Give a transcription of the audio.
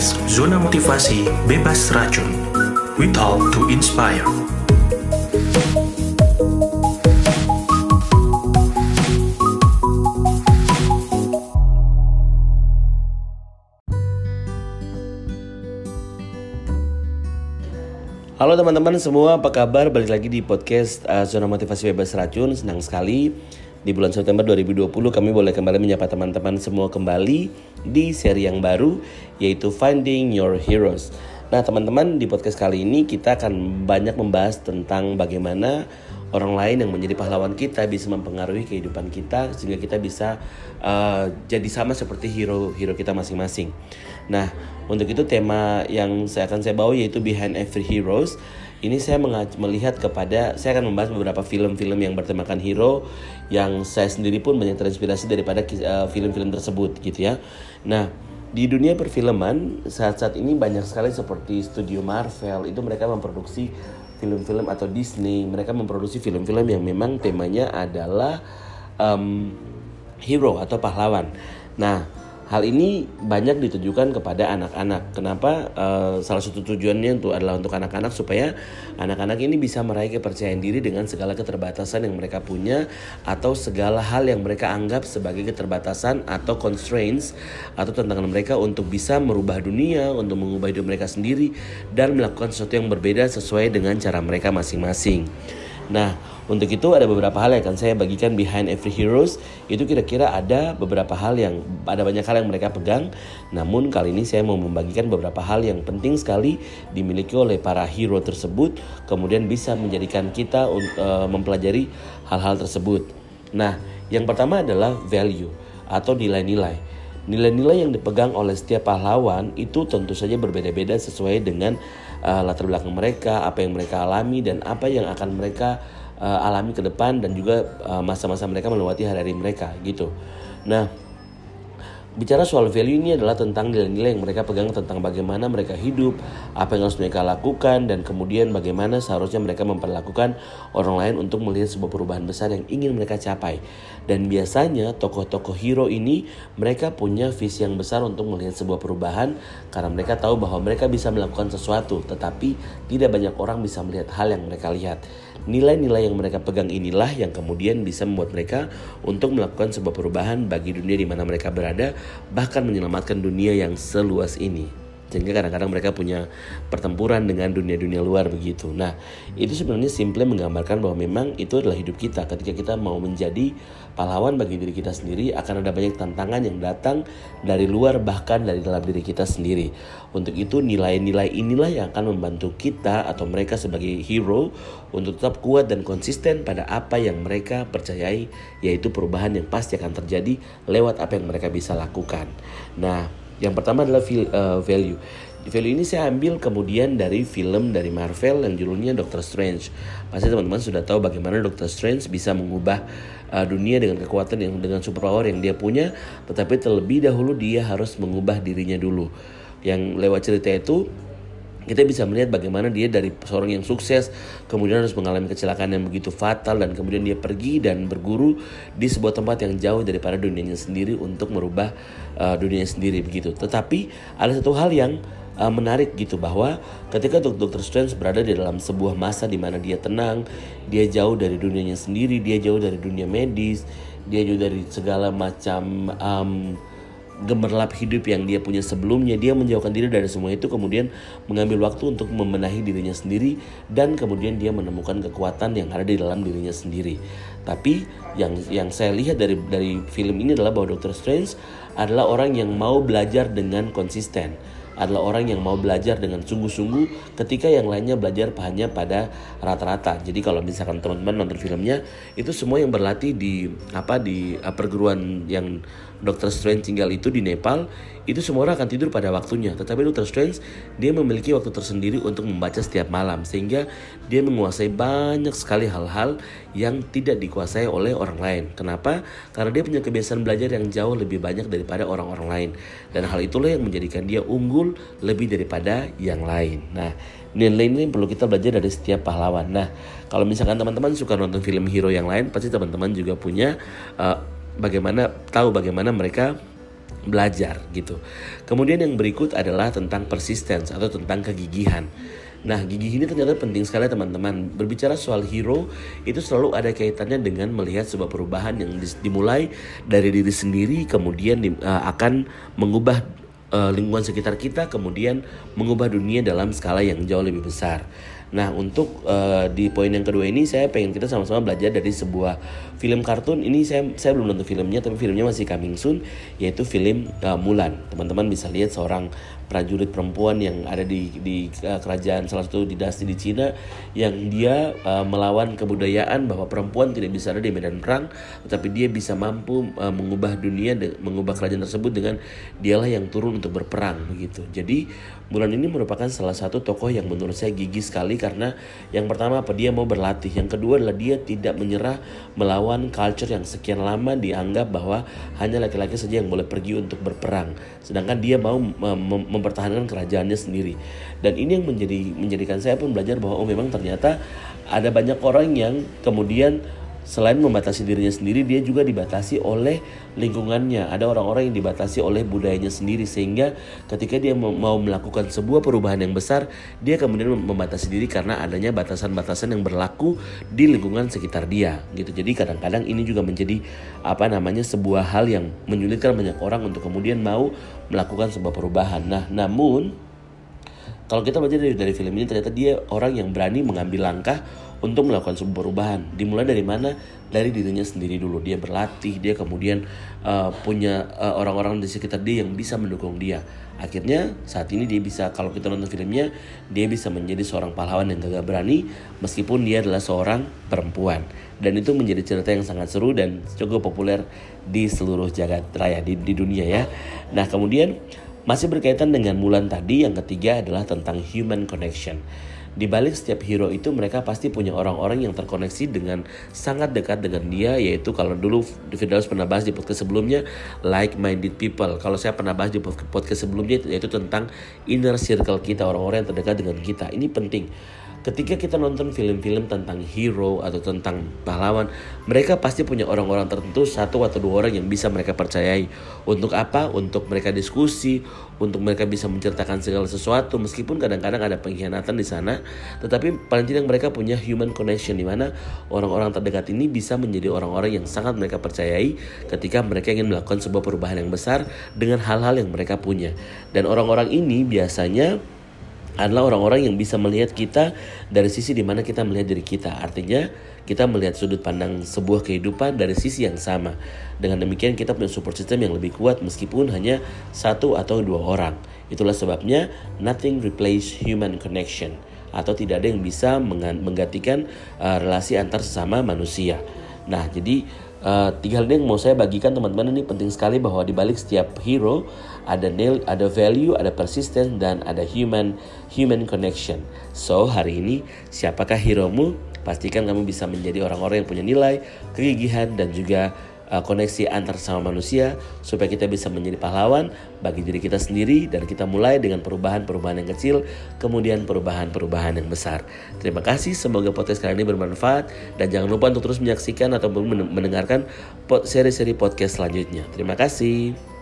podcast Zona Motivasi Bebas Racun. We talk to inspire. Halo teman-teman semua, apa kabar? Balik lagi di podcast uh, Zona Motivasi Bebas Racun. Senang sekali di bulan September 2020 kami boleh kembali menyapa teman-teman semua kembali di seri yang baru yaitu Finding Your Heroes. Nah teman-teman di podcast kali ini kita akan banyak membahas tentang bagaimana orang lain yang menjadi pahlawan kita bisa mempengaruhi kehidupan kita sehingga kita bisa uh, jadi sama seperti hero-hero kita masing-masing. Nah, untuk itu tema yang saya akan saya bawa yaitu Behind Every Heroes. Ini saya melihat kepada saya akan membahas beberapa film-film yang bertemakan hero yang saya sendiri pun banyak terinspirasi daripada uh, film-film tersebut gitu ya. Nah, di dunia perfilman saat-saat ini banyak sekali seperti studio Marvel itu mereka memproduksi film-film atau Disney mereka memproduksi film-film yang memang temanya adalah um, hero atau pahlawan. Nah, hal ini banyak ditujukan kepada anak-anak. Kenapa? Uh, salah satu tujuannya itu adalah untuk anak-anak supaya anak-anak ini bisa meraih kepercayaan diri dengan segala keterbatasan yang mereka punya atau segala hal yang mereka anggap sebagai keterbatasan atau constraints atau tantangan mereka untuk bisa merubah dunia, untuk mengubah hidup mereka sendiri dan melakukan sesuatu yang berbeda sesuai dengan cara mereka masing-masing. Nah, untuk itu ada beberapa hal yang akan saya bagikan behind every heroes. Itu kira-kira ada beberapa hal yang ada banyak hal yang mereka pegang. Namun kali ini saya mau membagikan beberapa hal yang penting sekali dimiliki oleh para hero tersebut, kemudian bisa menjadikan kita uh, mempelajari hal-hal tersebut. Nah, yang pertama adalah value atau nilai-nilai. Nilai-nilai yang dipegang oleh setiap pahlawan itu tentu saja berbeda-beda sesuai dengan uh, latar belakang mereka, apa yang mereka alami dan apa yang akan mereka uh, alami ke depan dan juga eh, masa-masa uh, mereka melewati hari-hari mereka gitu. Nah, bicara soal value ini adalah tentang nilai-nilai yang mereka pegang tentang bagaimana mereka hidup, apa yang harus mereka lakukan, dan kemudian bagaimana seharusnya mereka memperlakukan orang lain untuk melihat sebuah perubahan besar yang ingin mereka capai. Dan biasanya tokoh-tokoh hero ini mereka punya visi yang besar untuk melihat sebuah perubahan karena mereka tahu bahwa mereka bisa melakukan sesuatu, tetapi tidak banyak orang bisa melihat hal yang mereka lihat. Nilai-nilai yang mereka pegang inilah yang kemudian bisa membuat mereka untuk melakukan sebuah perubahan bagi dunia di mana mereka berada, bahkan menyelamatkan dunia yang seluas ini sehingga kadang-kadang mereka punya pertempuran dengan dunia-dunia luar begitu. Nah, itu sebenarnya simple menggambarkan bahwa memang itu adalah hidup kita. Ketika kita mau menjadi pahlawan bagi diri kita sendiri, akan ada banyak tantangan yang datang dari luar bahkan dari dalam diri kita sendiri. Untuk itu nilai-nilai inilah yang akan membantu kita atau mereka sebagai hero untuk tetap kuat dan konsisten pada apa yang mereka percayai yaitu perubahan yang pasti akan terjadi lewat apa yang mereka bisa lakukan. Nah, yang pertama adalah uh, value. Value ini saya ambil kemudian dari film dari Marvel yang judulnya Doctor Strange. Pasti teman-teman sudah tahu bagaimana Doctor Strange bisa mengubah uh, dunia dengan kekuatan yang dengan superpower yang dia punya, tetapi terlebih dahulu dia harus mengubah dirinya dulu. Yang lewat cerita itu kita bisa melihat bagaimana dia dari seorang yang sukses kemudian harus mengalami kecelakaan yang begitu fatal dan kemudian dia pergi dan berguru di sebuah tempat yang jauh daripada dunianya sendiri untuk merubah uh, dunianya sendiri begitu. Tetapi ada satu hal yang uh, menarik gitu bahwa ketika Dr. Strange berada di dalam sebuah masa di mana dia tenang, dia jauh dari dunianya sendiri, dia jauh dari dunia medis, dia jauh dari segala macam um, gemerlap hidup yang dia punya sebelumnya. Dia menjauhkan diri dari semua itu kemudian mengambil waktu untuk membenahi dirinya sendiri dan kemudian dia menemukan kekuatan yang ada di dalam dirinya sendiri. Tapi yang yang saya lihat dari dari film ini adalah bahwa Doctor Strange adalah orang yang mau belajar dengan konsisten. Adalah orang yang mau belajar dengan sungguh-sungguh ketika yang lainnya belajar hanya pada rata-rata. Jadi kalau misalkan teman-teman nonton filmnya itu semua yang berlatih di apa di uh, perguruan yang Dr. Strange tinggal itu di Nepal itu semua orang akan tidur pada waktunya tetapi Dr. Strange dia memiliki waktu tersendiri untuk membaca setiap malam sehingga dia menguasai banyak sekali hal-hal yang tidak dikuasai oleh orang lain kenapa karena dia punya kebiasaan belajar yang jauh lebih banyak daripada orang-orang lain dan hal itulah yang menjadikan dia unggul lebih daripada yang lain nah nilai ini perlu kita belajar dari setiap pahlawan nah kalau misalkan teman-teman suka nonton film hero yang lain pasti teman-teman juga punya uh, bagaimana tahu bagaimana mereka belajar gitu. Kemudian yang berikut adalah tentang persistence atau tentang kegigihan. Nah, gigih ini ternyata penting sekali teman-teman. Berbicara soal hero itu selalu ada kaitannya dengan melihat sebuah perubahan yang dimulai dari diri sendiri kemudian di, uh, akan mengubah uh, lingkungan sekitar kita kemudian mengubah dunia dalam skala yang jauh lebih besar. Nah untuk uh, di poin yang kedua ini saya pengen kita sama-sama belajar dari sebuah film kartun. Ini saya saya belum nonton filmnya tapi filmnya masih coming soon yaitu film uh, Mulan. Teman-teman bisa lihat seorang prajurit perempuan yang ada di di uh, kerajaan salah satu dinasti di Cina yang dia uh, melawan kebudayaan bahwa perempuan tidak bisa ada di medan perang tetapi dia bisa mampu uh, mengubah dunia mengubah kerajaan tersebut dengan dialah yang turun untuk berperang begitu. Jadi Mulan ini merupakan salah satu tokoh yang menurut saya gigih sekali karena yang pertama apa dia mau berlatih, yang kedua adalah dia tidak menyerah melawan culture yang sekian lama dianggap bahwa hanya laki-laki saja yang boleh pergi untuk berperang, sedangkan dia mau mem mempertahankan kerajaannya sendiri. Dan ini yang menjadi menjadikan saya pun belajar bahwa oh memang ternyata ada banyak orang yang kemudian selain membatasi dirinya sendiri dia juga dibatasi oleh lingkungannya. Ada orang-orang yang dibatasi oleh budayanya sendiri sehingga ketika dia mau melakukan sebuah perubahan yang besar dia kemudian membatasi diri karena adanya batasan-batasan yang berlaku di lingkungan sekitar dia gitu. Jadi kadang-kadang ini juga menjadi apa namanya sebuah hal yang menyulitkan banyak orang untuk kemudian mau melakukan sebuah perubahan. Nah namun kalau kita baca dari, dari film ini ternyata dia orang yang berani mengambil langkah untuk melakukan sebuah perubahan. Dimulai dari mana? Dari dirinya sendiri dulu. Dia berlatih, dia kemudian uh, punya uh, orang-orang di sekitar dia yang bisa mendukung dia. Akhirnya saat ini dia bisa kalau kita nonton filmnya, dia bisa menjadi seorang pahlawan yang gagah berani meskipun dia adalah seorang perempuan. Dan itu menjadi cerita yang sangat seru dan cukup populer di seluruh jagat raya di, di dunia ya. Nah, kemudian masih berkaitan dengan Mulan tadi, yang ketiga adalah tentang human connection. Di balik setiap hero itu mereka pasti punya orang-orang yang terkoneksi dengan sangat dekat dengan dia yaitu kalau dulu Fidelis pernah bahas di podcast sebelumnya like-minded people. Kalau saya pernah bahas di podcast sebelumnya yaitu tentang inner circle kita, orang-orang yang terdekat dengan kita. Ini penting ketika kita nonton film-film tentang hero atau tentang pahlawan, mereka pasti punya orang-orang tertentu satu atau dua orang yang bisa mereka percayai. Untuk apa? Untuk mereka diskusi, untuk mereka bisa menceritakan segala sesuatu meskipun kadang-kadang ada pengkhianatan di sana, tetapi paling tidak mereka punya human connection di mana orang-orang terdekat ini bisa menjadi orang-orang yang sangat mereka percayai ketika mereka ingin melakukan sebuah perubahan yang besar dengan hal-hal yang mereka punya. Dan orang-orang ini biasanya adalah orang-orang yang bisa melihat kita dari sisi di mana kita melihat diri kita. Artinya kita melihat sudut pandang sebuah kehidupan dari sisi yang sama. Dengan demikian kita punya support system yang lebih kuat meskipun hanya satu atau dua orang. Itulah sebabnya nothing replace human connection atau tidak ada yang bisa menggantikan uh, relasi antar sesama manusia. Nah, jadi uh, tiga hal ini yang mau saya bagikan teman-teman ini penting sekali bahwa di balik setiap hero ada nil, ada value, ada persistence dan ada human human connection. So hari ini siapakah hero mu? Pastikan kamu bisa menjadi orang-orang yang punya nilai, kegigihan dan juga uh, koneksi antar sama manusia supaya kita bisa menjadi pahlawan bagi diri kita sendiri dan kita mulai dengan perubahan-perubahan yang kecil kemudian perubahan-perubahan yang besar. Terima kasih semoga podcast kali ini bermanfaat dan jangan lupa untuk terus menyaksikan atau mendengarkan seri-seri podcast selanjutnya. Terima kasih.